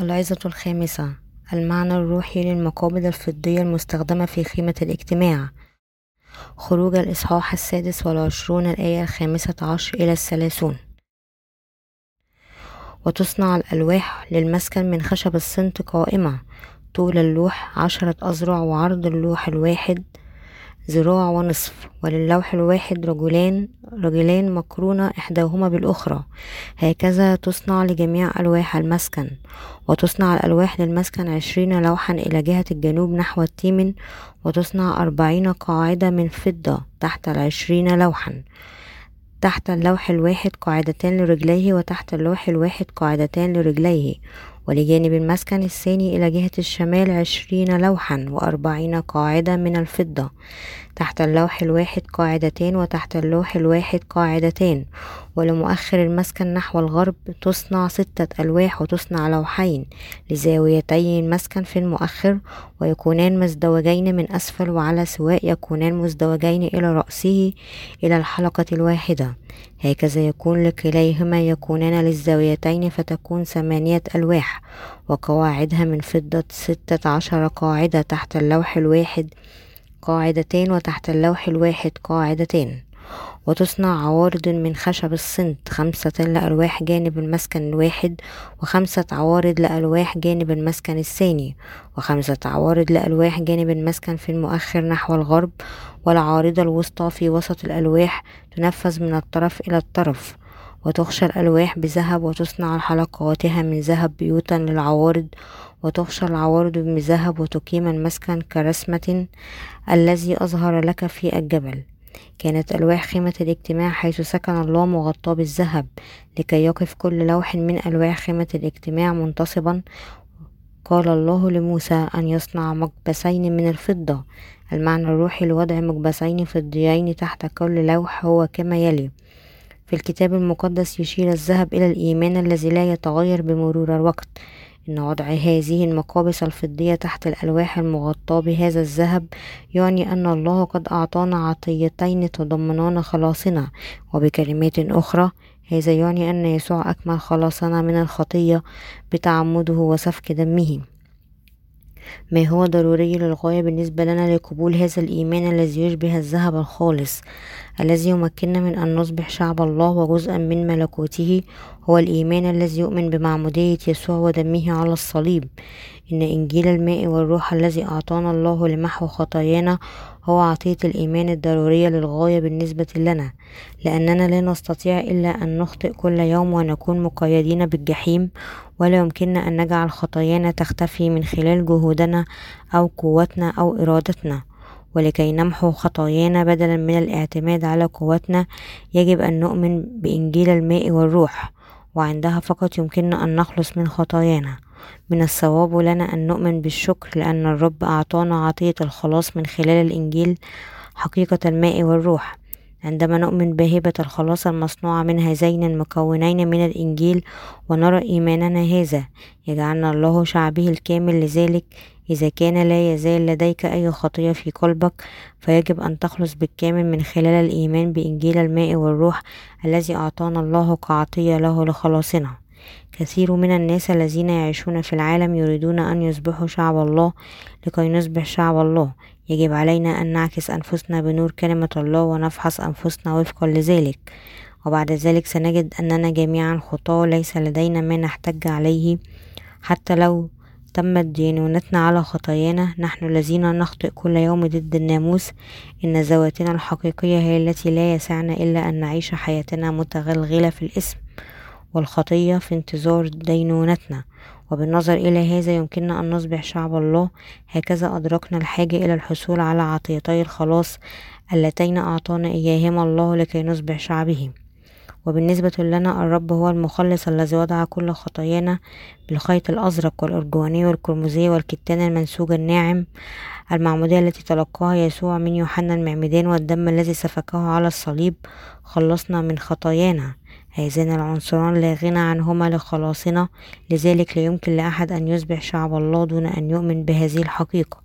العظة الخامسة المعنى الروحي للمقابض الفضية المستخدمة في خيمة الاجتماع. خروج الإصحاح السادس والعشرون الآية الخامسة عشر إلى الثلاثون. وتصنع الألواح للمسكن من خشب الصنت قائمة. طول اللوح عشرة أذرع وعرض اللوح الواحد ذراع ونصف وللوح الواحد رجلان رجلان مقرونة إحداهما بالأخرى. هكذا تصنع لجميع ألواح المسكن وتصنع الألواح للمسكن عشرين لوحا إلى جهة الجنوب نحو التيمن وتصنع أربعين قاعدة من فضة تحت العشرين لوحا. تحت اللوح الواحد قاعدتان لرجليه وتحت اللوح الواحد قاعدتان لرجليه. ولجانب المسكن الثاني إلى جهة الشمال عشرين لوحا وأربعين قاعدة من الفضة. تحت اللوح الواحد قاعدتان وتحت اللوح الواحد قاعدتان. ولمؤخر المسكن نحو الغرب تصنع ستة ألواح وتصنع لوحين لزاويتي المسكن في المؤخر ويكونان مزدوجين من أسفل وعلى سواء يكونان مزدوجين إلى رأسه إلى الحلقة الواحدة. هكذا يكون لكليهما يكونان للزاويتين فتكون ثمانية ألواح وقواعدها من فضة ستة عشر قاعدة تحت اللوح الواحد قاعدتان وتحت اللوح الواحد قاعدتان وتصنع عوارض من خشب الصنت خمسة لألواح جانب المسكن الواحد وخمسة عوارض لألواح جانب المسكن الثاني وخمسة عوارض لألواح جانب المسكن في المؤخر نحو الغرب والعارضة الوسطى في وسط الألواح تنفذ من الطرف إلى الطرف وتخشى الألواح بذهب وتصنع حلقاتها من ذهب بيوتا للعوارض وتخشى العوارض بذهب وتقيم المسكن كرسمة الذي أظهر لك في الجبل. كانت ألواح خيمة الاجتماع حيث سكن الله مغطاة بالذهب لكي يقف كل لوح من ألواح خيمة الاجتماع منتصبا. قال الله لموسى أن يصنع مكبسين من الفضة. المعنى الروحي لوضع مكبسين فضيين تحت كل لوح هو كما يلي. في الكتاب المقدس يشير الذهب إلى الإيمان الذي لا يتغير بمرور الوقت. إن وضع هذه المقابس الفضية تحت الألواح المغطاة بهذا الذهب يعني أن الله قد أعطانا عطيتين تضمنان خلاصنا. وبكلمات أخرى هذا يعني أن يسوع أكمل خلاصنا من الخطية بتعمده وسفك دمه. ما هو ضروري للغاية بالنسبة لنا لقبول هذا الإيمان الذي يشبه الذهب الخالص الذي يمكننا من أن نصبح شعب الله وجزءا من ملكوته هو الإيمان الذي يؤمن بمعمودية يسوع ودمه على الصليب. إن إنجيل الماء والروح الذي أعطانا الله لمحو خطايانا هو عطية الإيمان الضرورية للغاية بالنسبة لنا لأننا لا نستطيع إلا أن نخطئ كل يوم ونكون مقيدين بالجحيم ولا يمكننا أن نجعل خطايانا تختفي من خلال جهودنا أو قوتنا أو إرادتنا. ولكي نمحو خطايانا بدلا من الاعتماد على قوتنا يجب أن نؤمن بإنجيل الماء والروح وعندها فقط يمكننا أن نخلص من خطايانا. من الصواب لنا أن نؤمن بالشكر لأن الرب أعطانا عطية الخلاص من خلال الإنجيل حقيقة الماء والروح. عندما نؤمن بهبة الخلاص المصنوعة من هذين المكونين من الإنجيل ونرى إيماننا هذا يجعلنا الله شعبه الكامل لذلك. إذا كان لا يزال لديك أي خطية في قلبك فيجب أن تخلص بالكامل من خلال الإيمان بإنجيل الماء والروح الذي أعطانا الله كعطية له لخلاصنا. كثير من الناس الذين يعيشون في العالم يريدون أن يصبحوا شعب الله. لكي نصبح شعب الله يجب علينا أن نعكس أنفسنا بنور كلمة الله ونفحص أنفسنا وفقا لذلك. وبعد ذلك سنجد أننا جميعا خطاة ليس لدينا ما نحتج عليه. حتى لو تمت دينونتنا على خطايانا نحن الذين نخطئ كل يوم ضد الناموس. إن ذواتنا الحقيقية هي التي لا يسعنا إلا أن نعيش حياتنا متغلغلة في الإثم والخطية في انتظار دينونتنا وبالنظر إلى هذا يمكننا أن نصبح شعب الله. هكذا أدركنا الحاجة إلى الحصول على عطيتي الخلاص اللتين أعطانا إياهما الله لكي نصبح شعبه وبالنسبة لنا الرب هو المخلص الذي وضع كل خطايانا بالخيط الأزرق والأرجواني والقرمزي والكتان المنسوج الناعم المعمودية التي تلقاها يسوع من يوحنا المعمدان والدم الذي سفكه على الصليب. خلصنا من خطايانا. هذان العنصران لا غنى عنهما لخلاصنا لذلك لا يمكن لأحد أن يصبح شعب الله دون أن يؤمن بهذه الحقيقة.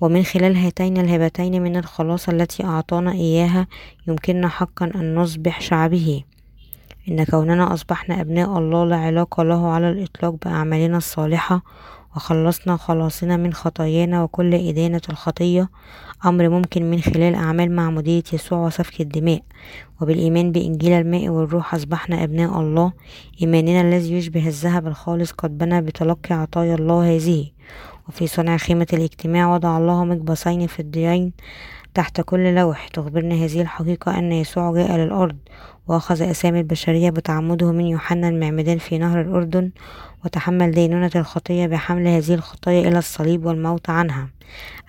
ومن خلال هاتين الهبتين من الخلاص التي أعطانا إياها يمكننا حقا أن نصبح شعبه. إن كوننا أصبحنا أبناء الله لا علاقة له على الإطلاق بأعمالنا الصالحة وخلصنا خلاصنا من خطايانا وكل إدانة الخطية. أمر ممكن من خلال أعمال معمودية يسوع وسفك الدماء. وبالإيمان بإنجيل الماء والروح أصبحنا أبناء الله. إيماننا الذي يشبه الذهب الخالص قد بنى بتلقي عطايا الله هذه. وفي صنع خيمة الاجتماع وضع الله مقبسين في الديين تحت كل لوح تخبرنا هذه الحقيقة أن يسوع جاء للأرض وأخذ أسامي البشرية بتعمده من يوحنا المعمدان في نهر الأردن وتحمل دينونة الخطية بحمل هذه الخطايا إلى الصليب والموت عنها.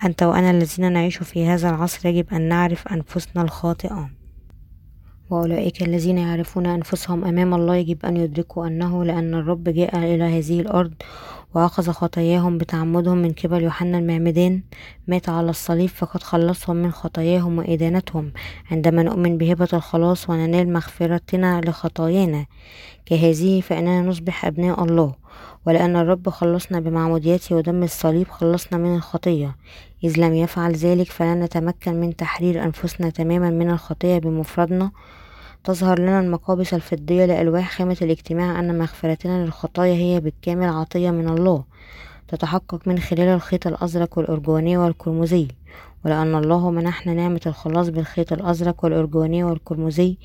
أنت وأنا الذين نعيش في هذا العصر يجب أن نعرف أنفسنا الخاطئة. وأولئك الذين يعرفون أنفسهم أمام الله يجب أن يدركوا أنه لأن الرب جاء إلى هذه الأرض وأخذ خطاياهم بتعمدهم من قبل يوحنا المعمدان مات على الصليب فقد خلصهم من خطاياهم وإدانتهم. عندما نؤمن بهبة الخلاص وننال مغفرتنا لخطايانا كهذه فإننا نصبح أبناء الله. ولأن الرب خلصنا بمعموديته ودم الصليب خلصنا من الخطية. إذ لم يفعل ذلك فلن نتمكن من تحرير أنفسنا تماما من الخطية بمفردنا تظهر لنا المقابس الفضية لألواح خيمة الاجتماع أن مغفرتنا للخطايا هي بالكامل عطية من الله تتحقق من خلال الخيط الأزرق والأرجواني والقرمزي ولأن الله منحنا نعمة الخلاص بالخيط الأزرق والأرجواني والقرمزي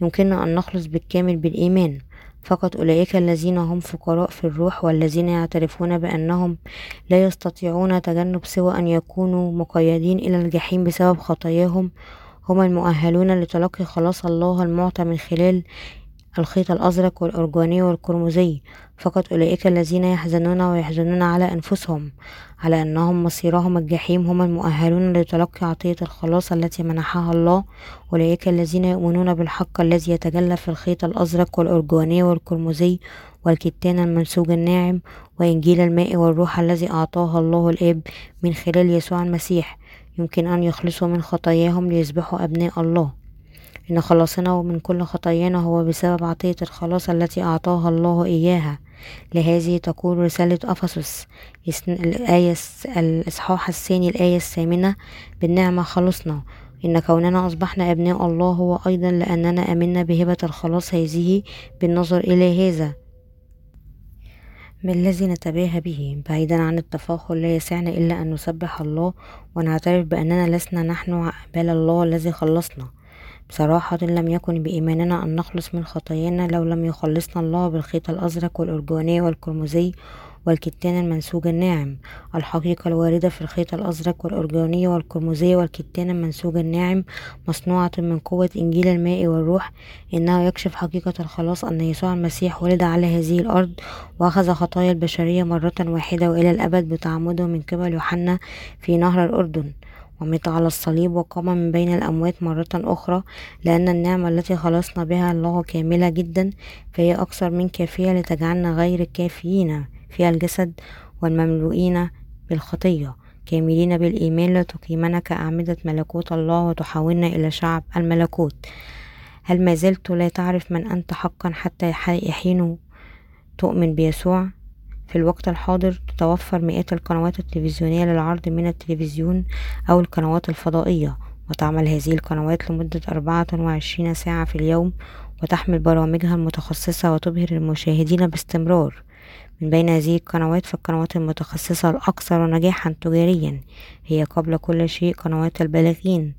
يمكننا أن نخلص بالكامل بالإيمان. فقط أولئك الذين هم فقراء في الروح والذين يعترفون بأنهم لا يستطيعون تجنب سوى أن يكونوا مقيدين إلى الجحيم بسبب خطاياهم هم المؤهلون لتلقي خلاص الله المعطى من خلال الخيط الأزرق والأرجواني والقرمزي فقط أولئك الذين يحزنون ويحزنون على أنفسهم على أنهم مصيرهم الجحيم. هم المؤهلون لتلقي عطية الخلاص التي منحها الله. أولئك الذين يؤمنون بالحق الذي يتجلى في الخيط الأزرق والأرجواني والقرمزي والكتان المنسوج الناعم وإنجيل الماء والروح الذي أعطاه الله الآب من خلال يسوع المسيح. يمكن أن يخلصوا من خطاياهم ليصبحوا أبناء الله. إن خلاصنا من كل خطايانا هو بسبب عطية الخلاص التي أعطاها الله إياها. لهذه تقول رسالة أفسس. الآية الإصحاح الثاني الآية الثامنة. بالنعمة خلصنا. إن كوننا أصبحنا أبناء الله هو أيضا لأننا أمنا بهبة الخلاص هذه بالنظر إلى هذا. ما الذي نتباهى به بعيدا عن التفاخر لا يسعنا إلا أن نسبح الله ونعترف بأننا لسنا نحن بل الله الذي خلصنا. بصراحة لم يكن بإيماننا أن نخلص من خطايانا لو لم يخلصنا الله بالخيط الأزرق والأرجواني والقرمزي والكتان المنسوج الناعم الحقيقة الواردة في الخيط الأزرق والأرجواني والقرمزي والكتان المنسوج الناعم مصنوعة من قوة إنجيل الماء والروح إنه يكشف حقيقة الخلاص أن يسوع المسيح ولد على هذه الأرض وأخذ خطايا البشرية مرة واحدة وإلى الأبد بتعمده من قبل يوحنا في نهر الأردن. ومات على الصليب وقام من بين الأموات مرة أخرى لأن النعمة التي خلصنا بها الله كاملة جدا فهي أكثر من كافية لتجعلنا غير كافيين. في الجسد والمملوئين بالخطية كاملين بالإيمان لتقيمنا كأعمدة ملكوت الله وتحولنا إلى شعب الملكوت. هل ما زلت لا تعرف من أنت حقا حتى يحين تؤمن بيسوع؟ في الوقت الحاضر تتوفر مئات القنوات التلفزيونية للعرض من التلفزيون أو القنوات الفضائية وتعمل هذه القنوات لمدة أربعة وعشرين ساعة في اليوم وتحمل برامجها المتخصصة وتبهر المشاهدين باستمرار. من بين هذه القنوات فالقنوات المتخصصة الأكثر نجاحا تجاريا هي قبل كل شيء قنوات البالغين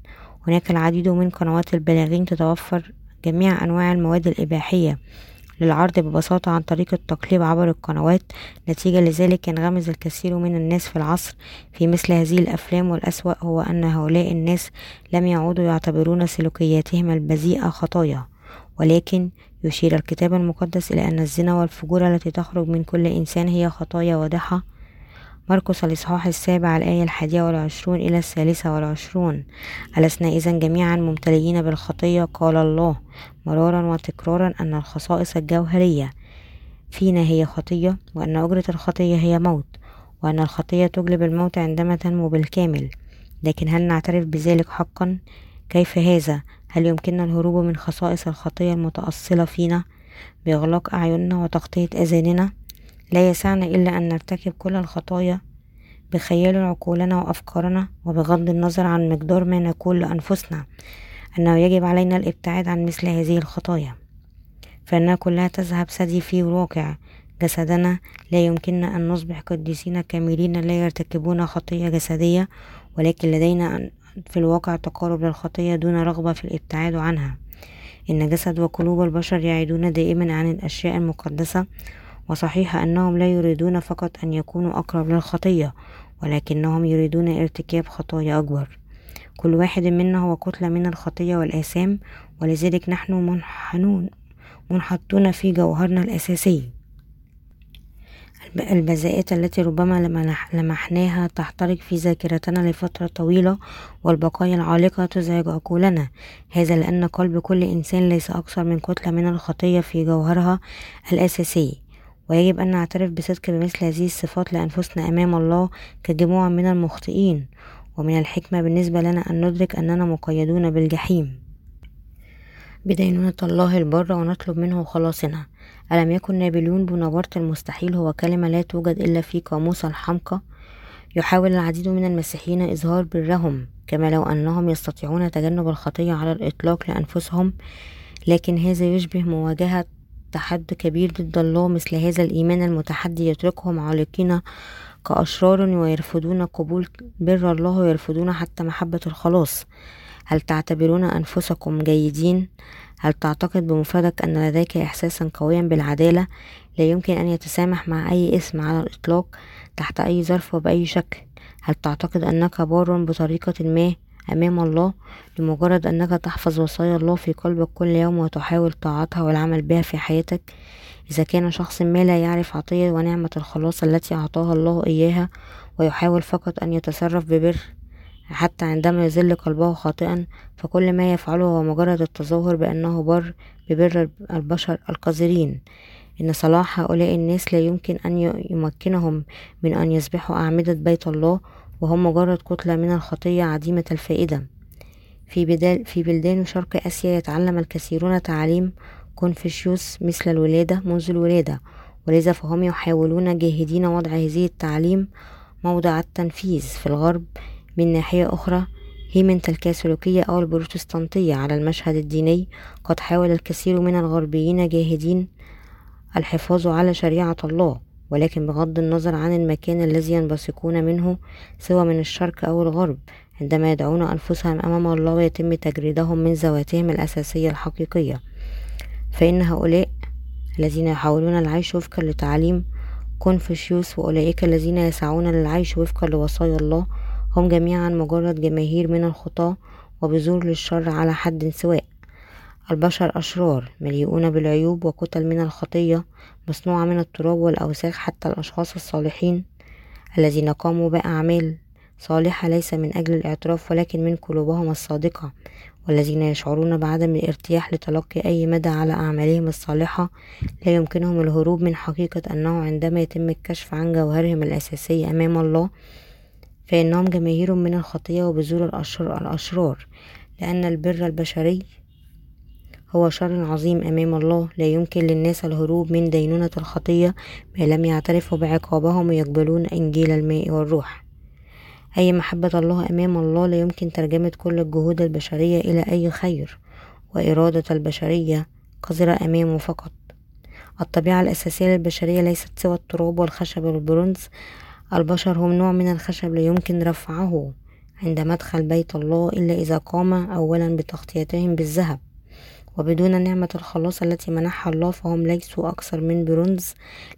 هناك العديد من قنوات البالغين تتوفر جميع أنواع المواد الإباحية للعرض ببساطة عن طريق التقليب عبر القنوات. نتيجة لذلك ينغمز الكثير من الناس في العصر. في مثل هذه الأفلام والأسوأ هو أن هؤلاء الناس لم يعودوا يعتبرون سلوكياتهم البذيئة خطايا. ولكن يشير الكتاب المقدس إلى أن الزنا والفجور التي تخرج من كل إنسان هي خطايا واضحة. مرقس الإصحاح السابع الآية الحادية والعشرون إلى الثالثة والعشرون. ألسنا إذا جميعا ممتلئين بالخطية؟ قال الله. مرارا وتكرارا أن الخصائص الجوهرية فينا هي خطية وأن أجرة الخطية هي موت وأن الخطية تجلب الموت عندما تنمو بالكامل. لكن هل نعترف بذلك حقا؟ كيف هذا؟ هل يمكننا الهروب من خصائص الخطية المتأصلة فينا بإغلاق أعيننا وتغطية أذاننا؟ لا يسعنا إلا أن نرتكب كل الخطايا بخيال عقولنا وأفكارنا وبغض النظر عن مقدار ما نقول لأنفسنا أنه يجب علينا الابتعاد عن مثل هذه الخطايا. فإنها كلها تذهب ثدي في الواقع. جسدنا لا يمكننا أن نصبح قديسين كاملين لا يرتكبون خطية جسدية ولكن لدينا في الواقع تقارب للخطية دون رغبة في الابتعاد عنها. إن جسد وقلوب البشر يعيدون دائما عن الأشياء المقدسة وصحيح أنهم لا يريدون فقط أن يكونوا أقرب للخطية ولكنهم يريدون ارتكاب خطايا أكبر. كل واحد منا هو كتلة من الخطية والآثام ولذلك نحن منحنون منحطون في جوهرنا الأساسي البذاءات التي ربما لمحناها تحترق في ذاكرتنا لفترة طويلة والبقايا العالقة تزعج عقولنا. هذا لأن قلب كل إنسان ليس أكثر من كتلة من الخطية في جوهرها الأساسي ويجب أن نعترف بصدق بمثل هذه الصفات لأنفسنا أمام الله كجموع من المخطئين. ومن الحكمة بالنسبة لنا أن ندرك أننا مقيدون بالجحيم. بدينونة الله البر ونطلب منه خلاصنا. ألم يكن نابليون بونابرت المستحيل هو كلمة لا توجد إلا في قاموس الحمقى يحاول العديد من المسيحيين إظهار برهم كما لو أنهم يستطيعون تجنب الخطية على الإطلاق لأنفسهم لكن هذا يشبه مواجهة تحدي كبير ضد الله مثل هذا الإيمان المتحدي يتركهم عالقين كأشرار ويرفضون قبول بر الله ويرفضون حتى محبة الخلاص. هل تعتبرون أنفسكم جيدين؟ هل تعتقد بمفردك أن لديك إحساسا قويا بالعدالة لا يمكن أن يتسامح مع أي اسم على الإطلاق تحت أي ظرف وبأي شكل؟ هل تعتقد أنك بار بطريقة ما أمام الله لمجرد أنك تحفظ وصايا الله في قلبك كل يوم وتحاول طاعتها والعمل بها في حياتك إذا كان شخص ما لا يعرف عطية ونعمة الخلاص التي أعطاها الله إياها ويحاول فقط أن يتصرف ببر حتى عندما يظل قلبه خاطئا فكل ما يفعله هو مجرد التظاهر بأنه بر ببر البشر القذرين. إن صلاح هؤلاء الناس لا يمكن أن يمكنهم من أن يصبحوا أعمدة بيت الله وهم مجرد كتلة من الخطية عديمة الفائدة. في, بدال في بلدان شرق آسيا يتعلم الكثيرون تعاليم كونفوشيوس مثل الولادة منذ الولادة ولذا فهم يحاولون جاهدين وضع هذه التعليم موضع التنفيذ في الغرب من ناحية أخرى هيمنة الكاثوليكية أو البروتستانتية على المشهد الديني قد حاول الكثير من الغربيين جاهدين الحفاظ على شريعة الله ولكن بغض النظر عن المكان الذي ينبثقون منه سواء من الشرق أو الغرب عندما يدعون أنفسهم أمام الله ويتم تجريدهم من ذواتهم الأساسية الحقيقية. فإن هؤلاء الذين يحاولون العيش وفقا لتعليم كونفوشيوس وأولئك الذين يسعون للعيش وفقا لوصايا الله هم جميعا مجرد جماهير من الخطاة وبذور للشر على حد سواء. البشر أشرار مليئون بالعيوب وكتل من الخطية مصنوعة من التراب والأوساخ حتى الأشخاص الصالحين الذين قاموا بأعمال صالحة ليس من أجل الاعتراف ولكن من قلوبهم الصادقة والذين يشعرون بعدم الارتياح لتلقي أي مدى على أعمالهم الصالحة. لا يمكنهم الهروب من حقيقة أنه عندما يتم الكشف عن جوهرهم الأساسي أمام الله فإنهم جماهير من الخطية وبذور الأشرار لأن البر البشري هو شر عظيم أمام الله لا يمكن للناس الهروب من دينونة الخطية ما لم يعترفوا بعقابهم ويقبلون إنجيل الماء والروح. أي محبة الله أمام الله لا يمكن ترجمة كل الجهود البشرية إلى أي خير وإرادة البشرية قذرة أمامه فقط. الطبيعة الأساسية للبشرية ليست سوى التراب والخشب والبرونز البشر هم نوع من الخشب لا يمكن رفعه عند مدخل بيت الله إلا إذا قام أولا بتغطيتهم بالذهب. وبدون نعمة الخلاص التي منحها الله فهم ليسوا أكثر من برونز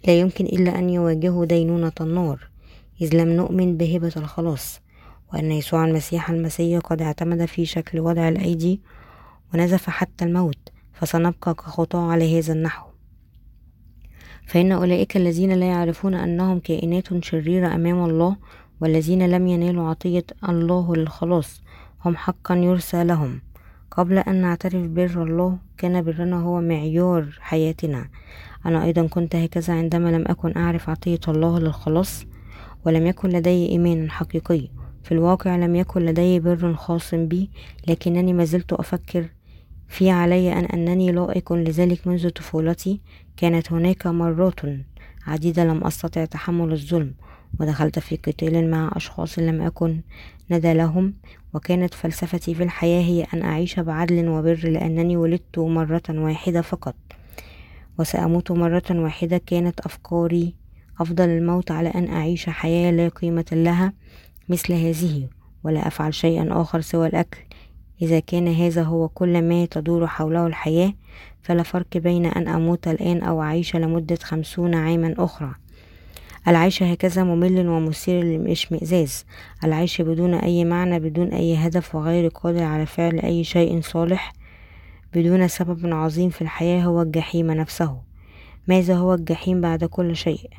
لا يمكن إلا أن يواجهوا دينونة النار. إذ لم نؤمن بهبة الخلاص وأن يسوع المسيح المسيح قد اعتمد في شكل وضع الأيدي ونزف حتى الموت فسنبقى كخطاة على هذا النحو. فإن أولئك الذين لا يعرفون أنهم كائنات شريرة أمام الله والذين لم ينالوا عطية الله للخلاص هم حقا يرسى لهم. قبل أن نعترف بر الله كان برنا هو معيار حياتنا. أنا أيضا كنت هكذا عندما لم أكن أعرف عطية الله للخلاص ولم يكن لدي إيمان حقيقي. في الواقع لم يكن لدي بر خاص بي لكنني ما زلت أفكر في علي أن أنني لائق لذلك منذ طفولتي. كانت هناك مرات عديدة لم أستطع تحمل الظلم ودخلت في قتال مع أشخاص لم أكن ندى لهم وكانت فلسفتي في الحياة هي أن أعيش بعدل وبر لأنني ولدت مرة واحدة فقط. وسأموت مرة واحدة كانت أفكاري أفضل الموت على أن أعيش حياة لا قيمة لها مثل هذه ولا أفعل شيئا آخر سوى الأكل. إذا كان هذا هو كل ما تدور حوله الحياة فلا فرق بين أن أموت الآن أو أعيش لمدة خمسون عاما أخرى. العيش هكذا ممل ومثير للإشمئزاز. العيش بدون أي معنى بدون أي هدف وغير قادر على فعل أي شيء صالح بدون سبب عظيم في الحياة هو الجحيم نفسه. ماذا هو الجحيم بعد كل شيء؟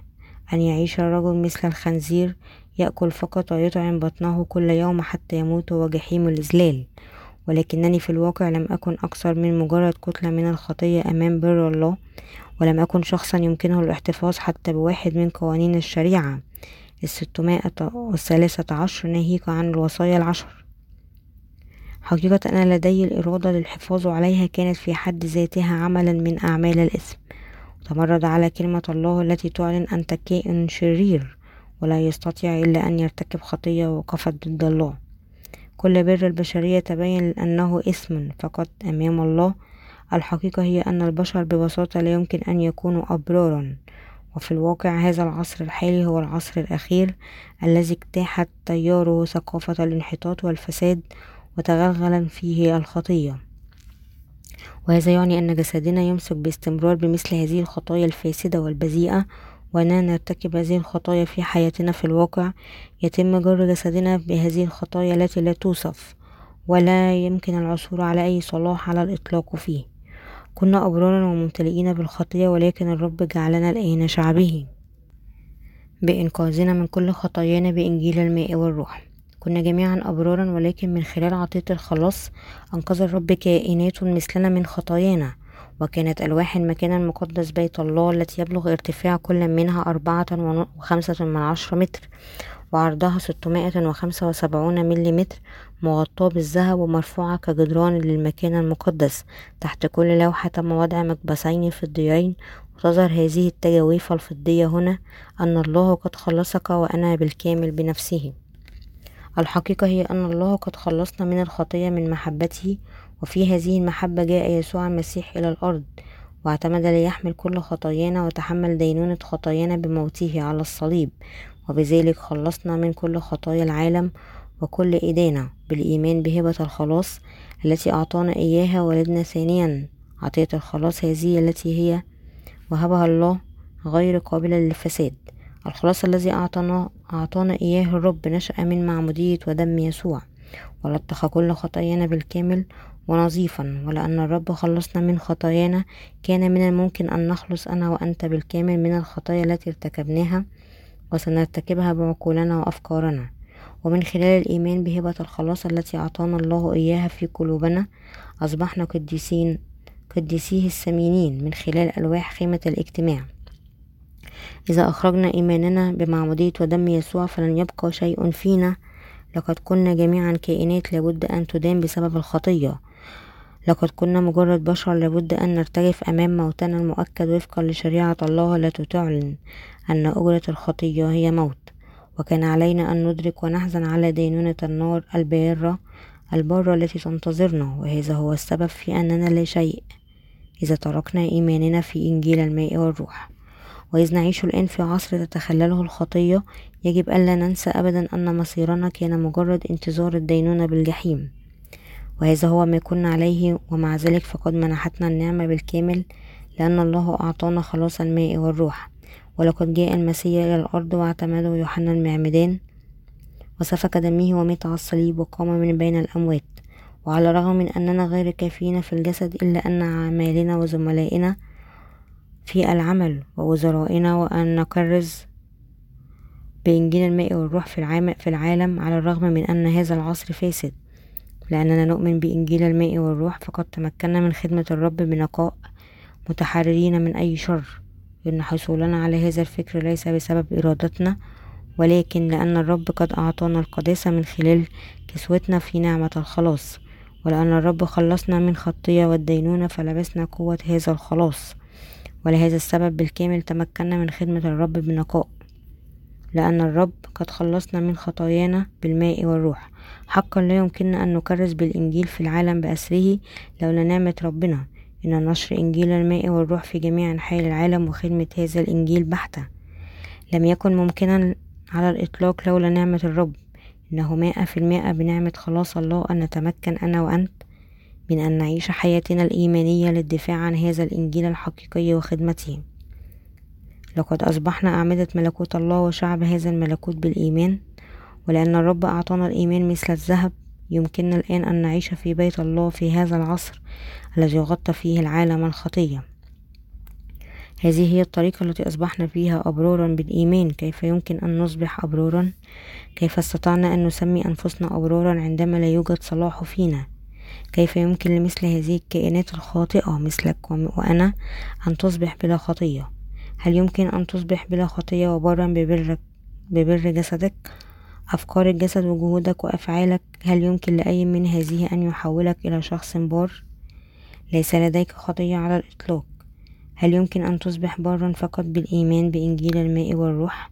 أن يعيش الرجل مثل الخنزير يأكل فقط ويطعم بطنه كل يوم حتى يموت هو جحيم الإذلال. ولكنني في الواقع لم أكن أكثر من مجرد كتلة من الخطية أمام بر الله ولم أكن شخصا يمكنه الاحتفاظ حتى بواحد من قوانين الشريعة الستمائة والثلاثة عشر ناهيك عن الوصايا العشر. حقيقة أن لدي الإرادة للحفاظ عليها كانت في حد ذاتها عملا من أعمال الإثم. تمرد على كلمة الله التي تعلن أنت كائن شرير ولا يستطيع إلا أن يرتكب خطية وقفت ضد الله. كل بر البشرية تبين أنه إثم فقط أمام الله. الحقيقة هي أن البشر ببساطة لا يمكن أن يكونوا أبرارا. وفي الواقع هذا العصر الحالي هو العصر الأخير الذي اجتاحت تياره ثقافة الانحطاط والفساد وتغلغل فيه الخطية. وهذا يعني أن جسدنا يمسك باستمرار بمثل هذه الخطايا الفاسدة والبذيئة وأننا نرتكب هذه الخطايا في حياتنا في الواقع يتم جر جسدنا بهذه الخطايا التي لا توصف ولا يمكن العثور على أي صلاح على الإطلاق فيه. كنا أبرارا وممتلئين بالخطية ولكن الرب جعلنا الآن شعبه بإنقاذنا من كل خطايانا بإنجيل الماء والروح. كنا جميعا أبرارا ولكن من خلال عطية الخلاص أنقذ الرب كائنات مثلنا من خطايانا. وكانت ألواح المكان المقدس بيت الله التي يبلغ ارتفاع كل منها أربعة وخمسة من عشرة متر وعرضها ستمائة وخمسة وسبعون مليمتر مغطاة بالذهب ومرفوعة كجدران للمكان المقدس تحت كل لوحة تم وضع مكبسين فضيين. وتظهر هذه التجاويف الفضية هنا أن الله قد خلصك وأنا بالكامل بنفسه. الحقيقة هي أن الله قد خلصنا من الخطية من محبته وفي هذه المحبة جاء يسوع المسيح إلى الأرض واعتمد ليحمل كل خطايانا وتحمل دينونة خطايانا بموته على الصليب وبذلك خلصنا من كل خطايا العالم وكل إدانة بالإيمان بهبة الخلاص التي أعطانا إياها والدنا ثانيا. عطية الخلاص هذه التي هي وهبها الله غير قابلة للفساد. الخلاص الذي أعطانا, أعطانا إياه الرب نشأ من معمودية ودم يسوع ولطخ كل خطايانا بالكامل ونظيفا ولأن الرب خلصنا من خطايانا كان من الممكن أن نخلص أنا وأنت بالكامل من الخطايا التي ارتكبناها وسنرتكبها بعقولنا وأفكارنا. ومن خلال الإيمان بهبة الخلاص التي أعطانا الله إياها في قلوبنا أصبحنا قديسين قديسيه السمينين من خلال ألواح خيمة الاجتماع. إذا أخرجنا إيماننا بمعمودية ودم يسوع فلن يبقى شيء فينا. لقد كنا جميعا كائنات لابد أن تدان بسبب الخطية. لقد كنا مجرد بشر لابد أن نرتجف أمام موتنا المؤكد وفقا لشريعة الله التي تعلن أن أجرة الخطية هي موت. وكان علينا أن ندرك ونحزن على دينونة النار البارة البارة التي تنتظرنا وهذا هو السبب في أننا لا شيء. إذا تركنا إيماننا في إنجيل الماء والروح وإذ نعيش الآن في عصر تتخلله الخطية يجب ألا ننسى أبدا أن مصيرنا كان مجرد انتظار الدينونة بالجحيم. وهذا هو ما كنا عليه ومع ذلك فقد منحتنا النعمة بالكامل لأن الله أعطانا خلاص الماء والروح. ولقد جاء المسيح إلى الأرض واعتمده يوحنا المعمدان وسفك دمه ومات على الصليب وقام من بين الأموات. وعلى الرغم من أننا غير كافيين في الجسد إلا أن أعمالنا وزملائنا في العمل ووزرائنا وأن نكرز بإنجيل الماء والروح في, العالم على الرغم من أن هذا العصر فاسد. لأننا نؤمن بإنجيل الماء والروح فقد تمكنا من خدمة الرب بنقاء متحررين من أي شر. إن حصولنا على هذا الفكر ليس بسبب إرادتنا ولكن لأن الرب قد أعطانا القداسة من خلال كسوتنا في نعمة الخلاص. ولأن الرب خلصنا من خطية والدينونة فلبسنا قوة هذا الخلاص. ولهذا السبب بالكامل تمكنا من خدمة الرب بنقاء. لأن الرب قد خلصنا من خطايانا بالماء والروح. حقا لا يمكننا أن نكرس بالإنجيل في العالم بأسره لولا نعمة ربنا. إن نشر إنجيل الماء والروح في جميع أنحاء العالم وخدمة هذا الإنجيل بحتة. لم يكن ممكنا على الإطلاق لولا نعمة الرب. إنه مائة في المائة بنعمة خلاص الله أن نتمكن أنا وأنت من أن نعيش حياتنا الإيمانية للدفاع عن هذا الإنجيل الحقيقي وخدمته. لقد أصبحنا أعمدة ملكوت الله وشعب هذا الملكوت بالإيمان. ولأن الرب أعطانا الإيمان مثل الذهب يمكننا الآن أن نعيش في بيت الله في هذا العصر الذي يغطى فيه العالم الخطية. هذه هي الطريقة التي أصبحنا فيها أبرارا بالإيمان. كيف يمكن أن نصبح أبرارا؟ كيف استطعنا أن نسمي أنفسنا أبرارا عندما لا يوجد صلاح فينا؟ كيف يمكن لمثل هذه الكائنات الخاطئة مثلك وأنا أن تصبح بلا خطية؟ هل يمكن أن تصبح بلا خطية وبرا ببرك ببر جسدك؟ أفكار الجسد وجهودك وأفعالك هل يمكن لأي من هذه أن يحولك إلى شخص بار؟ ليس لديك خطية على الإطلاق. هل يمكن أن تصبح بارا فقط بالإيمان بإنجيل الماء والروح؟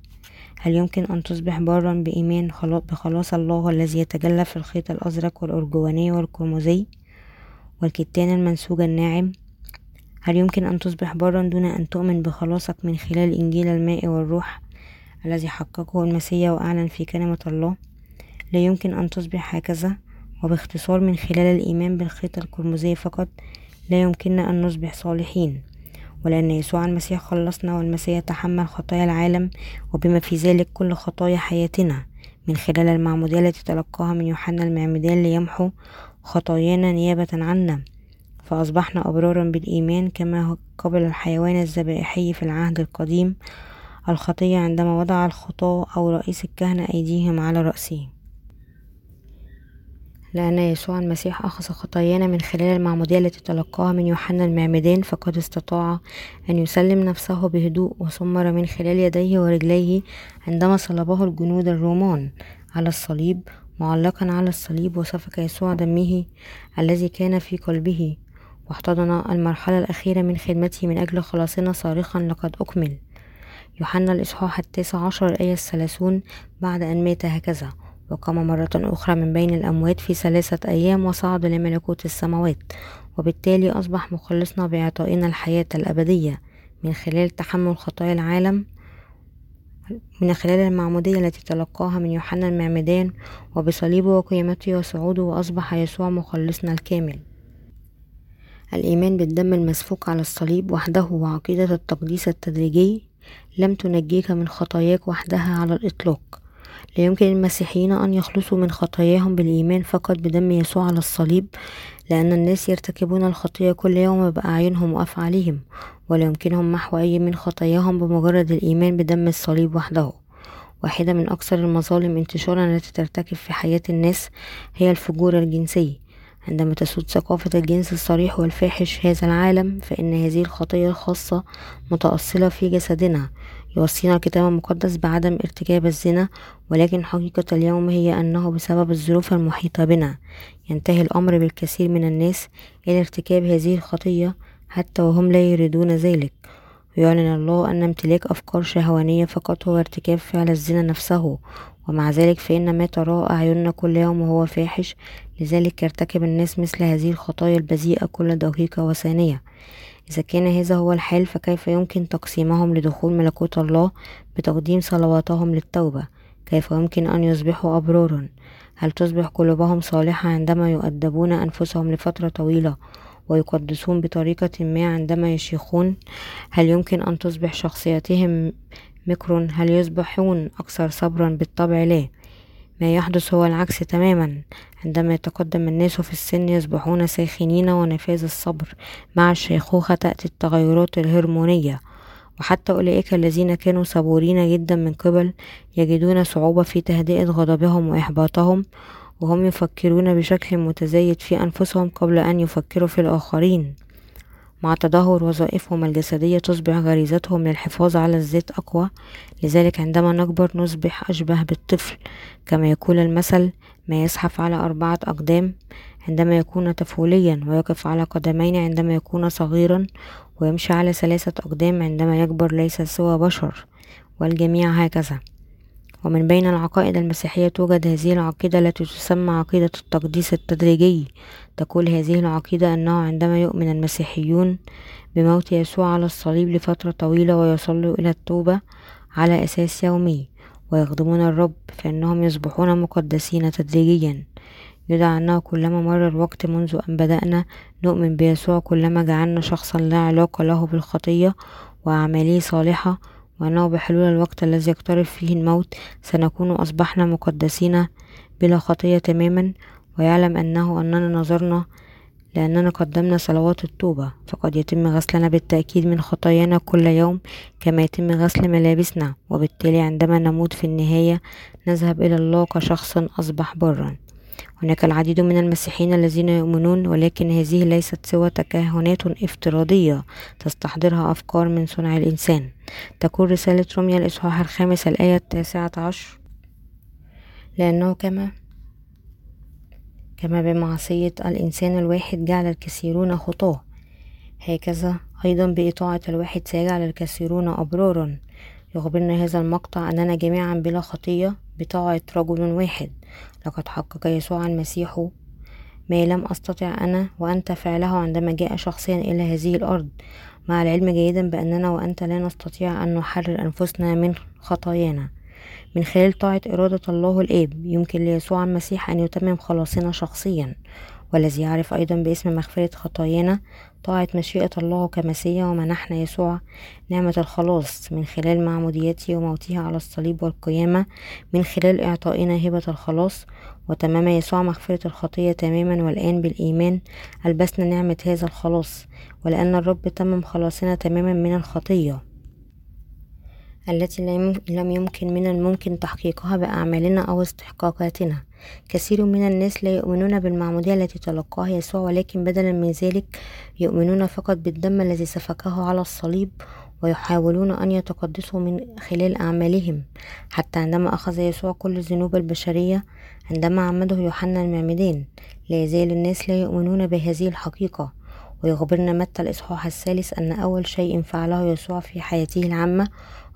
هل يمكن أن تصبح بارا بإيمان بخلاص الله الذي يتجلى في الخيط الأزرق والأرجواني والقرمزي والكتان المنسوج الناعم؟ هل يمكن أن تصبح بارا دون أن تؤمن بخلاصك من خلال إنجيل الماء والروح؟ الذي حققه المسيح وأعلن في كلمة الله. لا يمكن أن تصبح هكذا وباختصار من خلال الإيمان بالخيط القرمزي فقط لا يمكننا أن نصبح صالحين. ولأن يسوع المسيح خلصنا والمسيح تحمل خطايا العالم وبما في ذلك كل خطايا حياتنا. من خلال المعمودية التي تلقاها من يوحنا المعمدان ليمحو خطايانا نيابة عنا. فأصبحنا أبرارا بالإيمان كما قبل الحيوان الذبائحي في العهد القديم. الخطية عندما وضع الخطاة أو رئيس الكهنة أيديهم على رأسه. لأن يسوع المسيح أخذ خطايانا من خلال المعمودية التي تلقاها من يوحنا المعمدان فقد استطاع أن يسلم نفسه بهدوء وسمر من خلال يديه ورجليه عندما صلبه الجنود الرومان على الصليب معلقا على الصليب وسفك يسوع دمه الذي كان في قلبه. واحتضن المرحلة الأخيرة من خدمته من أجل خلاصنا صارخا لقد أكمل يوحنا الإصحاح التاسع عشر الآية الثلاثون بعد أن مات هكذا وقام مرة أخرى من بين الأموات في ثلاثة أيام وصعد لملكوت السماوات وبالتالي أصبح مخلصنا بإعطائنا الحياة الأبدية من خلال تحمل خطايا العالم من خلال المعمودية التي تلقاها من يوحنا المعمدان وبصليبه وقيامته وصعوده وأصبح يسوع مخلصنا الكامل. الإيمان بالدم المسفوك على الصليب وحده وعقيدة التقديس التدريجي لم تنجيك من خطاياك وحدها على الإطلاق. لا يمكن المسيحيين أن يخلصوا من خطاياهم بالإيمان فقط بدم يسوع على الصليب لأن الناس يرتكبون الخطية كل يوم بأعينهم وأفعالهم ولا يمكنهم محو أي من خطاياهم بمجرد الإيمان بدم الصليب وحده. واحدة من أكثر المظالم انتشارا التي ترتكب في حياة الناس هي الفجور الجنسي عندما تسود ثقافة الجنس الصريح والفاحش هذا العالم فإن هذه الخطية الخاصة متأصلة في جسدنا. يوصينا الكتاب المقدس بعدم ارتكاب الزنا ولكن حقيقة اليوم هي أنه بسبب الظروف المحيطة بنا. ينتهي الأمر بالكثير من الناس إلى ارتكاب هذه الخطية حتى وهم لا يريدون ذلك. ويعلن الله أن امتلاك أفكار شهوانية فقط هو ارتكاب فعل الزنا نفسه. ومع ذلك فإن ما تراه أعيننا كل يوم وهو فاحش لذلك يرتكب الناس مثل هذه الخطايا البذيئة كل دقيقة وثانية. إذا كان هذا هو الحال فكيف يمكن تقسيمهم لدخول ملكوت الله بتقديم صلواتهم للتوبة؟ كيف يمكن أن يصبحوا أبرارا هل تصبح قلوبهم صالحة عندما يؤدبون أنفسهم لفترة طويلة ويقدسون بطريقة ما عندما يشيخون؟ هل يمكن أن تصبح شخصيتهم مكر هل يصبحون أكثر صبرا بالطبع؟ لا. ما يحدث هو العكس تماما. عندما يتقدم الناس في السن يصبحون ساخنين ونفاذ الصبر مع الشيخوخة تأتي التغيرات الهرمونية. وحتى أولئك الذين كانوا صبورين جدا من قبل يجدون صعوبة في تهدئة غضبهم وإحباطهم وهم يفكرون بشكل متزايد في أنفسهم قبل أن يفكروا في الآخرين. مع تدهور وظائفهم الجسدية تصبح غريزتهم للحفاظ على الذات أقوى. لذلك عندما نكبر نصبح أشبه بالطفل كما يقول المثل ما يزحف على أربعة أقدام عندما يكون طفوليا ويقف على قدمين عندما يكون صغيرا ويمشي على ثلاثة أقدام عندما يكبر ليس سوى بشر والجميع هكذا. ومن بين العقائد المسيحية توجد هذه العقيدة التي تسمى عقيدة التقديس التدريجي. تقول هذه العقيدة أنه عندما يؤمن المسيحيون بموت يسوع على الصليب لفترة طويلة ويصلوا إلى التوبة على أساس يومي ويخدمون الرب فإنهم يصبحون مقدسين تدريجيا. يدعى أنه كلما مر الوقت منذ أن بدأنا نؤمن بيسوع كلما جعلنا شخصا لا علاقة له بالخطية وأعماله صالحة وأنه بحلول الوقت الذي يقترب فيه الموت سنكون أصبحنا مقدسين بلا خطية تماما ويعلم أنه أننا نظرنا لأننا قدمنا صلوات التوبة. فقد يتم غسلنا بالتأكيد من خطايانا كل يوم كما يتم غسل ملابسنا. وبالتالي عندما نموت في النهاية نذهب إلى الله كشخص أصبح برا. هناك العديد من المسيحيين الذين يؤمنون ولكن هذه ليست سوى تكهنات افتراضية تستحضرها أفكار من صنع الإنسان. تقول رسالة روميا الإصحاح الخامس الآية التاسعة عشر لأنه كما كما بمعصية الإنسان الواحد جعل الكثيرون خطاة هكذا أيضا بإطاعة الواحد سيجعل الكثيرون أبرارا. يخبرنا هذا المقطع أننا جميعا بلا خطية بطاعة رجل واحد. لقد حقق يسوع المسيح ما لم أستطع أنا وأنت فعله عندما جاء شخصيا إلى هذه الأرض مع العلم جيدا بأننا وأنت لا نستطيع أن نحرر أنفسنا من خطايانا. من خلال طاعة إرادة الله الآب يمكن ليسوع المسيح أن يتمم خلاصنا شخصيا. والذي يعرف أيضا باسم مغفرة خطايانا طاعة مشيئة الله كمسيا ومنحنا يسوع نعمة الخلاص من خلال معموديته وموته على الصليب والقيامة من خلال إعطائنا هبة الخلاص وتمام يسوع مغفرة الخطية تماما والآن بالإيمان ألبسنا نعمة هذا الخلاص ولأن الرب تمم خلاصنا تماما من الخطية. التي لم يمكن من الممكن تحقيقها بأعمالنا أو استحقاقاتنا. كثير من الناس لا يؤمنون بالمعمودية التي تلقاها يسوع ولكن بدلا من ذلك يؤمنون فقط بالدم الذي سفكه على الصليب ويحاولون أن يتقدسوا من خلال أعمالهم. حتى عندما أخذ يسوع كل الذنوب البشرية عندما عمده يوحنا المعمدان لا يزال الناس لا يؤمنون بهذه الحقيقة. ويخبرنا متى الإصحاح الثالث أن أول شيء فعله يسوع في حياته العامة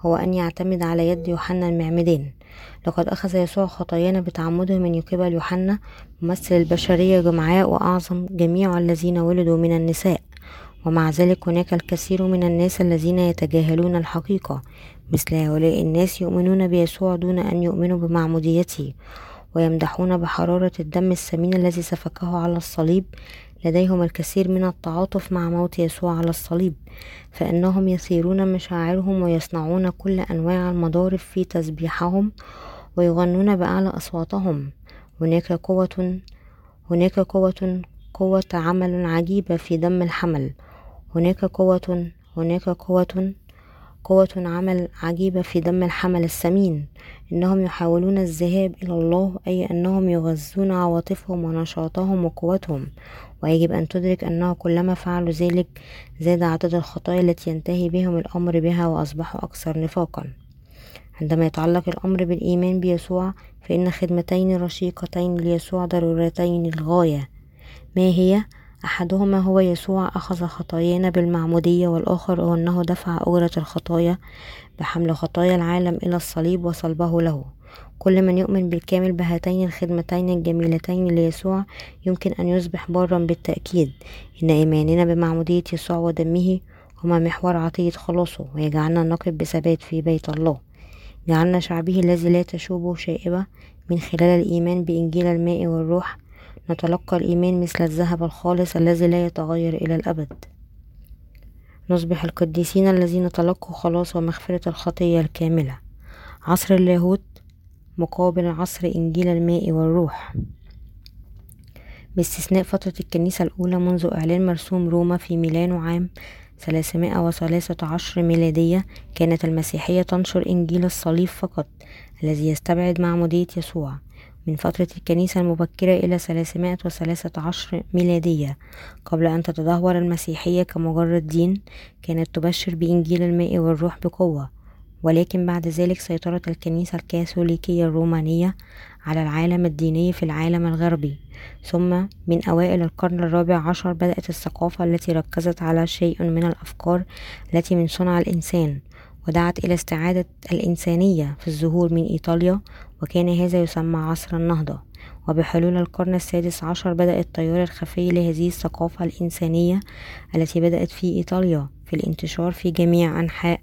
هو أن يعتمد على يد يوحنا المعمدان لقد أخذ يسوع خطايانا بتعمده من قبل يوحنا ممثل البشرية جمعاء وأعظم جميع الذين ولدوا من النساء. ومع ذلك هناك الكثير من الناس الذين يتجاهلون الحقيقة مثل هؤلاء الناس يؤمنون بيسوع دون أن يؤمنوا بمعموديته ويمدحون بحرارة الدم الثمين الذي سفكه على الصليب لديهم الكثير من التعاطف مع موت يسوع على الصليب فإنهم يثيرون مشاعرهم ويصنعون كل أنواع المضارب في تسبيحهم ويغنون بأعلى أصواتهم. هناك قوة هناك قوة قوة عمل عجيبة في دم الحمل. هناك قوة هناك قوة قوة عمل عجيبة في دم الحمل السمين. إنهم يحاولون الذهاب إلى الله أي أنهم يغذون عواطفهم ونشاطهم وقوتهم. ويجب أن تدرك أنه كلما فعلوا ذلك زاد عدد الخطايا التي ينتهي بهم الأمر بها وأصبحوا أكثر نفاقا. عندما يتعلق الأمر بالإيمان بيسوع فإن خدمتين رشيقتين ليسوع ضرورتين للغاية. ما هي؟ أحدهما هو يسوع أخذ خطايانا بالمعمودية والآخر هو أنه دفع أجرة الخطايا بحمل خطايا العالم إلى الصليب وصلبه له. كل من يؤمن بالكامل بهاتين الخدمتين الجميلتين ليسوع يمكن أن يصبح بارا بالتأكيد. إن إيماننا بمعمودية يسوع ودمه هما محور عطية خلاصه ويجعلنا نقف بثبات في بيت الله. جعلنا شعبه الذي لا تشوبه شائبة من خلال الإيمان بإنجيل الماء والروح. نتلقى الإيمان مثل الذهب الخالص الذي لا يتغير إلى الأبد. نصبح القديسين الذين تلقوا خلاص ومغفرة الخطية الكاملة. عصر اللاهوت مقابل عصر إنجيل الماء والروح. باستثناء فترة الكنيسة الأولى منذ إعلان مرسوم روما في ميلانو عام 313 ميلادية كانت المسيحية تنشر إنجيل الصليب فقط الذي يستبعد معمودية يسوع. من فترة الكنيسة المبكرة إلى 313 ميلادية قبل أن تتدهور المسيحية كمجرد دين كانت تبشر بإنجيل الماء والروح بقوة. ولكن بعد ذلك سيطرت الكنيسة الكاثوليكية الرومانية على العالم الديني في العالم الغربي ثم من أوائل القرن الرابع عشر بدأت الثقافة التي ركزت على شيء من الأفكار التي من صنع الإنسان ودعت إلى استعادة الإنسانية في الظهور من إيطاليا وكان هذا يسمى عصر النهضة. وبحلول القرن السادس عشر بدأ التيار الخفي لهذه الثقافة الإنسانية التي بدأت في إيطاليا في الانتشار في جميع أنحاء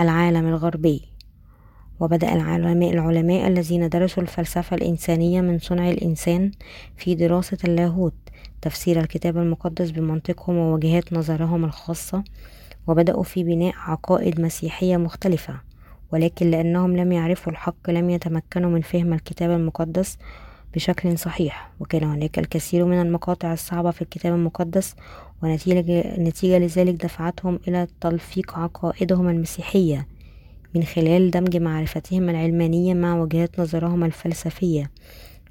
العالم الغربي. وبدأ العلماء, العلماء الذين درسوا الفلسفة الإنسانية من صنع الإنسان في دراسة اللاهوت تفسير الكتاب المقدس بمنطقهم ووجهات نظرهم الخاصة وبدأوا في بناء عقائد مسيحية مختلفة. ولكن لأنهم لم يعرفوا الحق لم يتمكنوا من فهم الكتاب المقدس بشكل صحيح. وكان هناك الكثير من المقاطع الصعبة في الكتاب المقدس ونتيجة لذلك دفعتهم إلى تلفيق عقائدهم المسيحية من خلال دمج معرفتهم العلمانية مع وجهات نظرهم الفلسفية.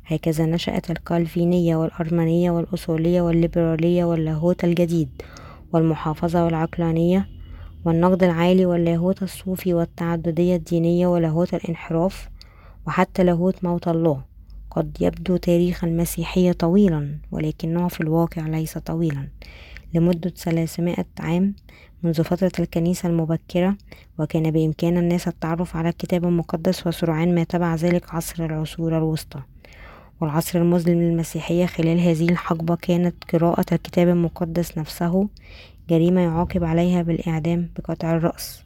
هكذا نشأت الكالفينية والأرمنية والأصولية والليبرالية واللاهوت الجديد والمحافظة والعقلانية والنقد العالي واللاهوت الصوفي والتعددية الدينية ولاهوت الانحراف وحتى لاهوت موت الله. قد يبدو تاريخ المسيحية طويلا ولكنه في الواقع ليس طويلا. لمدة ثلاثمائة عام منذ فترة الكنيسة المبكرة وكان بإمكان الناس التعرف على الكتاب المقدس وسرعان ما تبع ذلك عصر العصور الوسطى. والعصر المظلم للمسيحية خلال هذه الحقبة كانت قراءة الكتاب المقدس نفسه جريمة يعاقب عليها بالإعدام بقطع الرأس.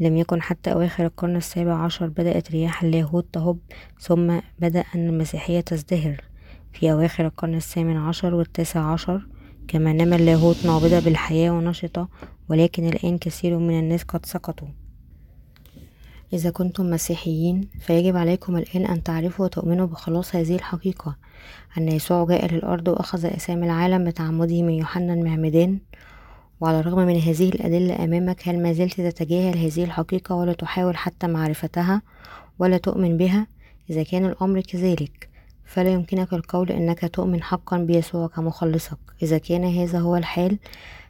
لم يكن حتى أواخر القرن السابع عشر بدأت رياح اللاهوت تهب ثم بدأ أن المسيحية تزدهر. في أواخر القرن الثامن عشر والتاسع عشر كما نما اللاهوت نابضة بالحياة ونشطة ولكن الآن كثير من الناس قد سقطوا. إذا كنتم مسيحيين فيجب عليكم الآن أن تعرفوا وتؤمنوا بخلاص هذه الحقيقة أن يسوع جاء للأرض وأخذ أسامي العالم بتعمده من يوحنا المعمدان. وعلى الرغم من هذه الأدلة أمامك هل ما زلت تتجاهل هذه الحقيقة ولا تحاول حتى معرفتها ولا تؤمن بها؟ إذا كان الأمر كذلك فلا يمكنك القول أنك تؤمن حقا بيسوع كمخلصك إذا كان هذا هو الحال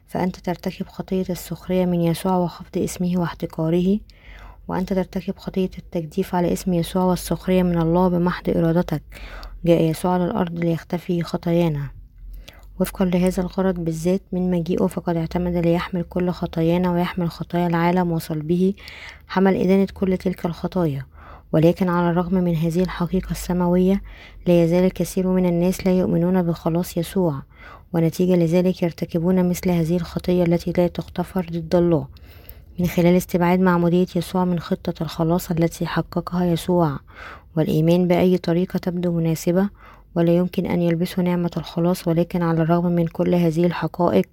فأنت ترتكب خطية السخرية من يسوع وخفض اسمه واحتقاره وأنت ترتكب خطية التجديف على اسم يسوع والسخرية من الله بمحض إرادتك. جاء يسوع على الأرض ليختفي خطايانا. وفقا لهذا الغرض بالذات من مجيئه فقد اعتمد ليحمل كل خطايانا ويحمل خطايا العالم وصلبه حمل إدانة كل تلك الخطايا. ولكن على الرغم من هذه الحقيقة السماوية لا يزال الكثير من الناس لا يؤمنون بخلاص يسوع ونتيجة لذلك يرتكبون مثل هذه الخطية التي لا تغتفر ضد الله. من خلال استبعاد معمودية يسوع من خطة الخلاص التي حققها يسوع والإيمان بأي طريقة تبدو مناسبة ولا يمكن أن يلبسوا نعمة الخلاص ولكن على الرغم من كل هذه الحقائق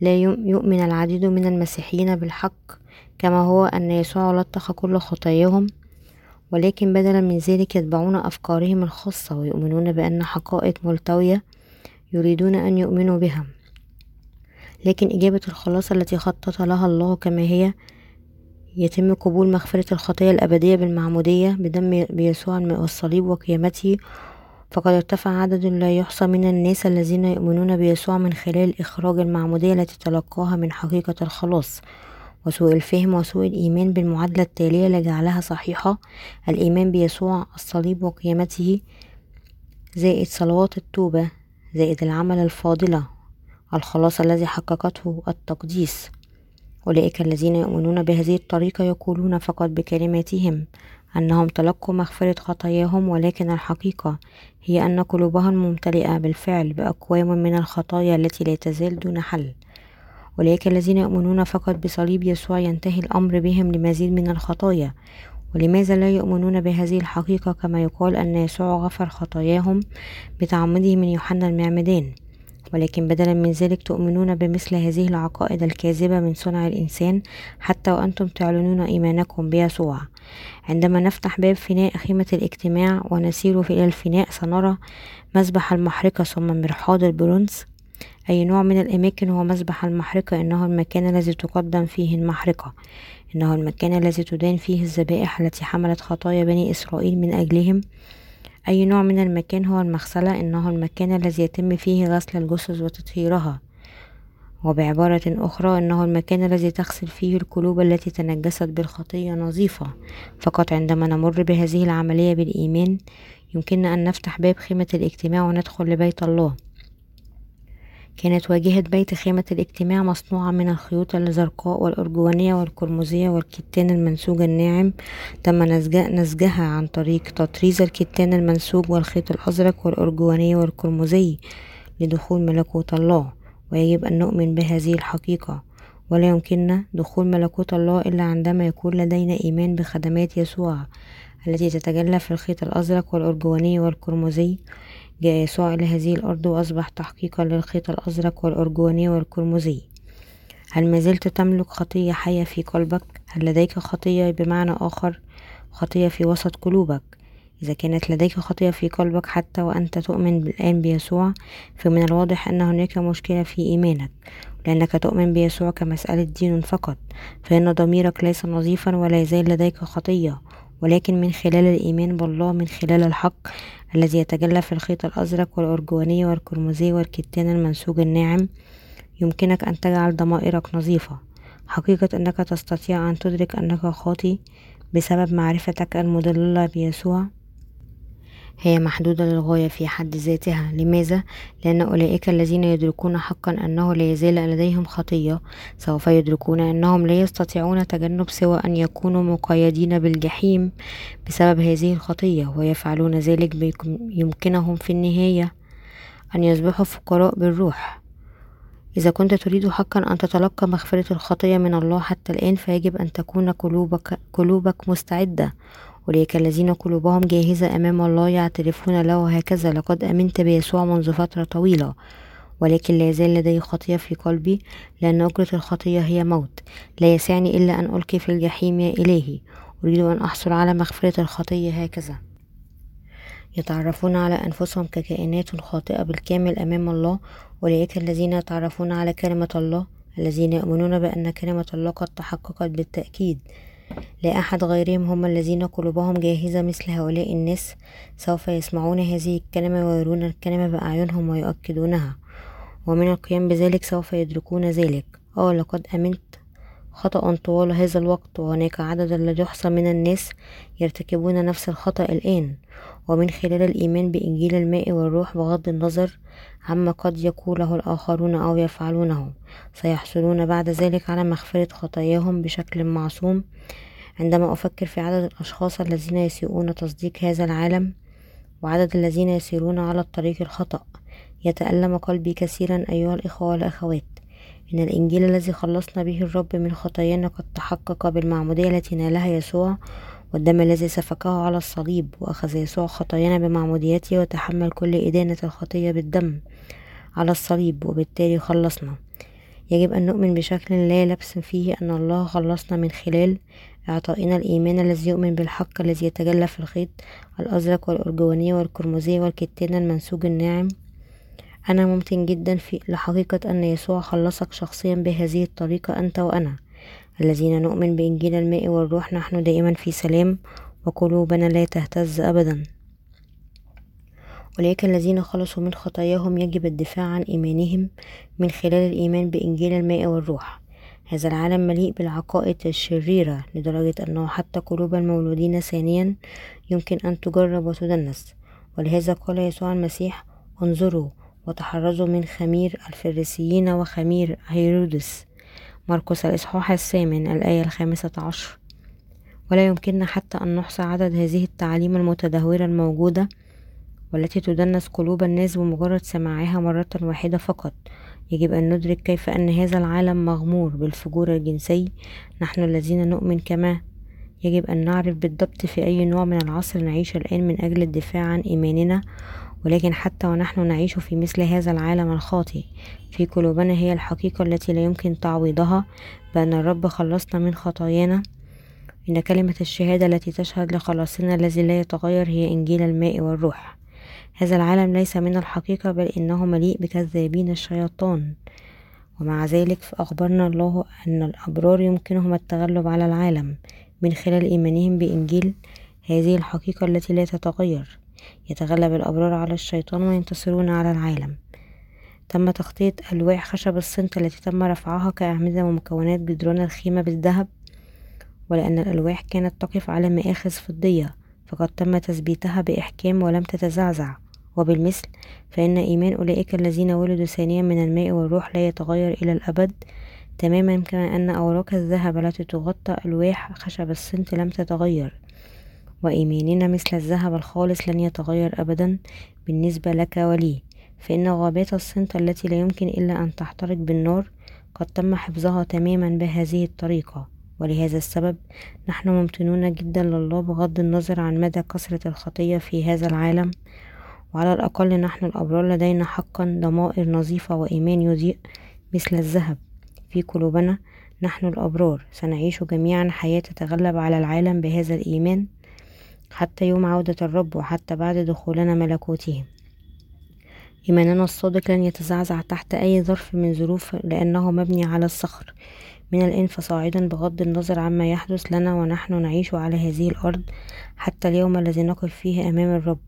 لا يؤمن العديد من المسيحيين بالحق كما هو أن يسوع لطخ كل خطاياهم ولكن بدلا من ذلك يتبعون أفكارهم الخاصة ويؤمنون بأن حقائق ملتوية يريدون أن يؤمنوا بها. لكن إجابة الخلاص التي خطط لها الله كما هي يتم قبول مغفرة الخطية الأبدية بالمعمودية بدم بيسوع والصليب وقيامته. فقد ارتفع عدد لا يحصى من الناس الذين يؤمنون بيسوع من خلال إخراج المعمودية التي تلقاها من حقيقة الخلاص. وسوء الفهم وسوء الإيمان بالمعادلة التالية لجعلها صحيحة. الإيمان بيسوع الصليب وقيامته زائد صلوات التوبة زائد العمل الفاضلة الخلاص الذي حققته التقديس. أولئك الذين يؤمنون بهذه الطريقة يقولون فقط بكلماتهم أنهم تلقوا مغفرة خطاياهم ولكن الحقيقة هي أن قلوبهم ممتلئة بالفعل بأقوام من الخطايا التي لا تزال دون حل. أولئك الذين يؤمنون فقط بصليب يسوع ينتهي الأمر بهم لمزيد من الخطايا. ولماذا لا يؤمنون بهذه الحقيقة كما يقال أن يسوع غفر خطاياهم بتعمده من يوحنا المعمدان؟ ولكن بدلا من ذلك تؤمنون بمثل هذه العقائد الكاذبة من صنع الإنسان حتى وأنتم تعلنون إيمانكم بيسوع. عندما نفتح باب فناء خيمة الاجتماع ونسير إلى الفناء سنرى مذبح المحرقة ثم مرحاض البرونز أي نوع من الأماكن هو مذبح المحرقة إنه المكان الذي تقدم فيه المحرقة إنه المكان الذي تدان فيه الذبائح التي حملت خطايا بني إسرائيل من أجلهم. أي نوع من المكان هو المغسلة إنه المكان الذي يتم فيه غسل الجثث وتطهيرها. وبعبارة أخرى إنه المكان الذي تغسل فيه القلوب التي تنجست بالخطية نظيفة. فقط عندما نمر بهذه العملية بالإيمان يمكننا أن نفتح باب خيمة الاجتماع وندخل لبيت الله. كانت واجهة بيت خيمة الاجتماع مصنوعة من الخيوط الزرقاء والأرجوانية والقرمزية والكتان المنسوج الناعم تم نسجها عن طريق تطريز الكتان المنسوج والخيط الأزرق والأرجواني والقرمزي لدخول ملكوت الله ويجب أن نؤمن بهذه الحقيقة. ولا يمكننا دخول ملكوت الله إلا عندما يكون لدينا إيمان بخدمات يسوع التي تتجلى في الخيط الأزرق والأرجواني والقرمزي جاء يسوع إلى هذه الأرض وأصبح تحقيقا للخيط الأزرق والأرجواني والقرمزي هل ما زلت تملك خطية حية في قلبك؟ هل لديك خطية بمعنى آخر خطية في وسط قلوبك؟ إذا كانت لديك خطية في قلبك حتى وأنت تؤمن الآن بيسوع فمن الواضح أن هناك مشكلة في إيمانك لأنك تؤمن بيسوع كمسألة دين فقط فإن ضميرك ليس نظيفا ولا يزال لديك خطية ولكن من خلال الإيمان بالله من خلال الحق الذي يتجلى في الخيط الأزرق والأرجواني والقرمزي والكتان المنسوج الناعم يمكنك أن تجعل ضمائرك نظيفة. حقيقة أنك تستطيع أن تدرك أنك خاطي بسبب معرفتك المدللة بيسوع. هي محدودة للغاية في حد ذاتها. لماذا؟ لأن أولئك الذين يدركون حقا أنه لا يزال لديهم خطية. سوف يدركون أنهم لا يستطيعون تجنب سوى أن يكونوا مقيدين بالجحيم بسبب هذه الخطية ويفعلون ذلك يمكنهم في النهاية أن يصبحوا فقراء بالروح. إذا كنت تريد حقا أن تتلقى مغفرة الخطية من الله حتى الآن فيجب أن تكون قلوبك, قلوبك مستعدة. أولئك الذين قلوبهم جاهزة أمام الله يعترفون له هكذا لقد أمنت بيسوع منذ فترة طويلة ولكن لا يزال لدي خطية في قلبي لأن أجرة الخطية هي موت لا يسعني إلا أن ألقي في الجحيم يا إلهي أريد أن أحصل على مغفرة الخطية هكذا يتعرفون على أنفسهم ككائنات خاطئة بالكامل أمام الله أولئك الذين يتعرفون على كلمة الله الذين يؤمنون بأن كلمة الله قد تحققت بالتأكيد. لا أحد غيرهم هم الذين قلوبهم جاهزة مثل هؤلاء الناس سوف يسمعون هذه الكلمة ويرون الكلمة بأعينهم ويؤكدونها ومن القيام بذلك سوف يدركون ذلك. آه لقد أمنت. خطأ طوال هذا الوقت وهناك عدد لا يحصى من الناس يرتكبون نفس الخطأ الآن. ومن خلال الإيمان بإنجيل الماء والروح بغض النظر عما قد يقوله الآخرون أو يفعلونه. سيحصلون بعد ذلك على مغفرة خطاياهم بشكل معصوم. عندما أفكر في عدد الأشخاص الذين يسيئون تصديق هذا العالم وعدد الذين يسيرون على الطريق الخطأ يتألم قلبي كثيرا أيها الإخوة والأخوات. إن الإنجيل الذي خلصنا به الرب من خطايانا قد تحقق بالمعمودية التي نالها يسوع والدم الذي سفكه على الصليب وأخذ يسوع خطايانا بمعموديته وتحمل كل إدانة الخطية بالدم. على الصليب وبالتالي خلصنا. يجب أن نؤمن بشكل لا لبس فيه أن الله خلصنا من خلال إعطائنا الإيمان الذي يؤمن بالحق الذي يتجلى في الخيط الأزرق والأرجواني والقرمزي والكتان المنسوج الناعم. أنا ممتن جدا في لحقيقة أن يسوع خلصك شخصيا بهذه الطريقة أنت وأنا. الذين نؤمن بإنجيل الماء والروح نحن دائما في سلام وقلوبنا لا تهتز أبدا. أولئك الذين خلصوا من خطاياهم يجب الدفاع عن إيمانهم من خلال الإيمان بإنجيل الماء والروح. هذا العالم مليء بالعقائد الشريرة لدرجة أنه حتى قلوب المولودين ثانيا يمكن أن تجرب وتدنس. ولهذا قال يسوع المسيح انظروا وتحرزوا من خمير الفريسيين وخمير هيرودس. مرقس الإصحاح الثامن الآية الخامسة عشر. ولا يمكننا حتى أن نحصى عدد هذه التعاليم المتدهورة الموجودة والتي تدنس قلوب الناس بمجرد سماعها مرة واحدة فقط. يجب أن ندرك كيف أن هذا العالم مغمور بالفجور الجنسي. نحن الذين نؤمن كما يجب أن نعرف بالضبط في أي نوع من العصر نعيش الآن من أجل الدفاع عن إيماننا. ولكن حتى ونحن نعيش في مثل هذا العالم الخاطئ. في قلوبنا هي الحقيقة التي لا يمكن تعويضها. بأن الرب خلصنا من خطايانا. إن كلمة الشهادة التي تشهد لخلاصنا الذي لا يتغير هي إنجيل الماء والروح. هذا العالم ليس من الحقيقة بل إنه مليء بكذابين الشياطان ومع ذلك فأخبرنا الله أن الأبرار يمكنهم التغلب على العالم من خلال إيمانهم بإنجيل هذه الحقيقة التي لا تتغير. يتغلب الأبرار على الشيطان وينتصرون على العالم. تم تغطية ألواح خشب الصمت التي تم رفعها كأعمدة ومكونات جدران الخيمة بالذهب. ولأن الألواح كانت تقف على مآخذ فضية فقد تم تثبيتها بإحكام ولم تتزعزع. وبالمثل فإن إيمان أولئك الذين ولدوا ثانيا من الماء والروح لا يتغير إلى الأبد تماما كما أن أوراق الذهب التي تغطى ألواح خشب الصمت لم تتغير وإيماننا مثل الذهب الخالص لن يتغير أبدا بالنسبة لك ولي. فإن غابات الصمت التي لا يمكن إلا أن تحترق بالنار قد تم حفظها تماما بهذه الطريقة. ولهذا السبب نحن ممتنون جدا لله بغض النظر عن مدى كثرة الخطية في هذا العالم وعلى الأقل نحن الأبرار لدينا حقا ضمائر نظيفة وإيمان يضيء مثل الذهب في قلوبنا. نحن الأبرار سنعيش جميعا حياة تتغلب على العالم بهذا الإيمان حتى يوم عودة الرب وحتى بعد دخولنا ملكوته. إيماننا الصادق لن يتزعزع تحت أي ظرف من ظروف لأنه مبني على الصخر. من الآن فصاعدا بغض النظر عما يحدث لنا ونحن نعيش على هذه الأرض حتى اليوم الذي نقف فيه أمام الرب.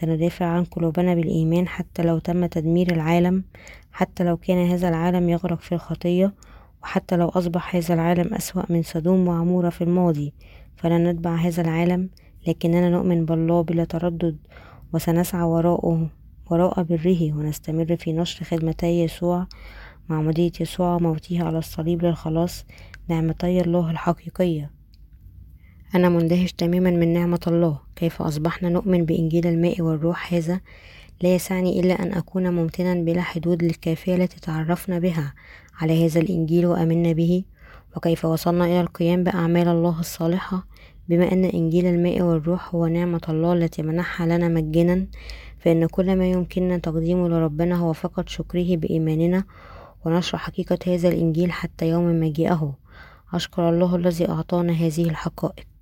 سندافع عن قلوبنا بالإيمان حتى لو تم تدمير العالم حتى لو كان هذا العالم يغرق في الخطية وحتى لو أصبح هذا العالم أسوأ من سدوم وعمورة في الماضي فلن نتبع هذا العالم لكننا نؤمن بالله بلا تردد وسنسعى وراءه وراء بره ونستمر في نشر خدمتي يسوع معمودية يسوع وموته على الصليب للخلاص نعمتي الله الحقيقية. أنا مندهش تماما من نعمة الله. كيف أصبحنا نؤمن بإنجيل الماء والروح هذا؟ لا يسعني إلا أن أكون ممتنا بلا حدود للكافية التي تعرفنا بها على هذا الإنجيل وأمنا به. وكيف وصلنا إلى القيام بأعمال الله الصالحة؟ بما أن إنجيل الماء والروح هو نعمة الله التي منحها لنا مجانا فإن كل ما يمكننا تقديمه لربنا هو فقط شكره بإيماننا. ونشر حقيقة هذا الإنجيل حتى يوم مجيئه أشكر الله الذي أعطانا هذه الحقائق.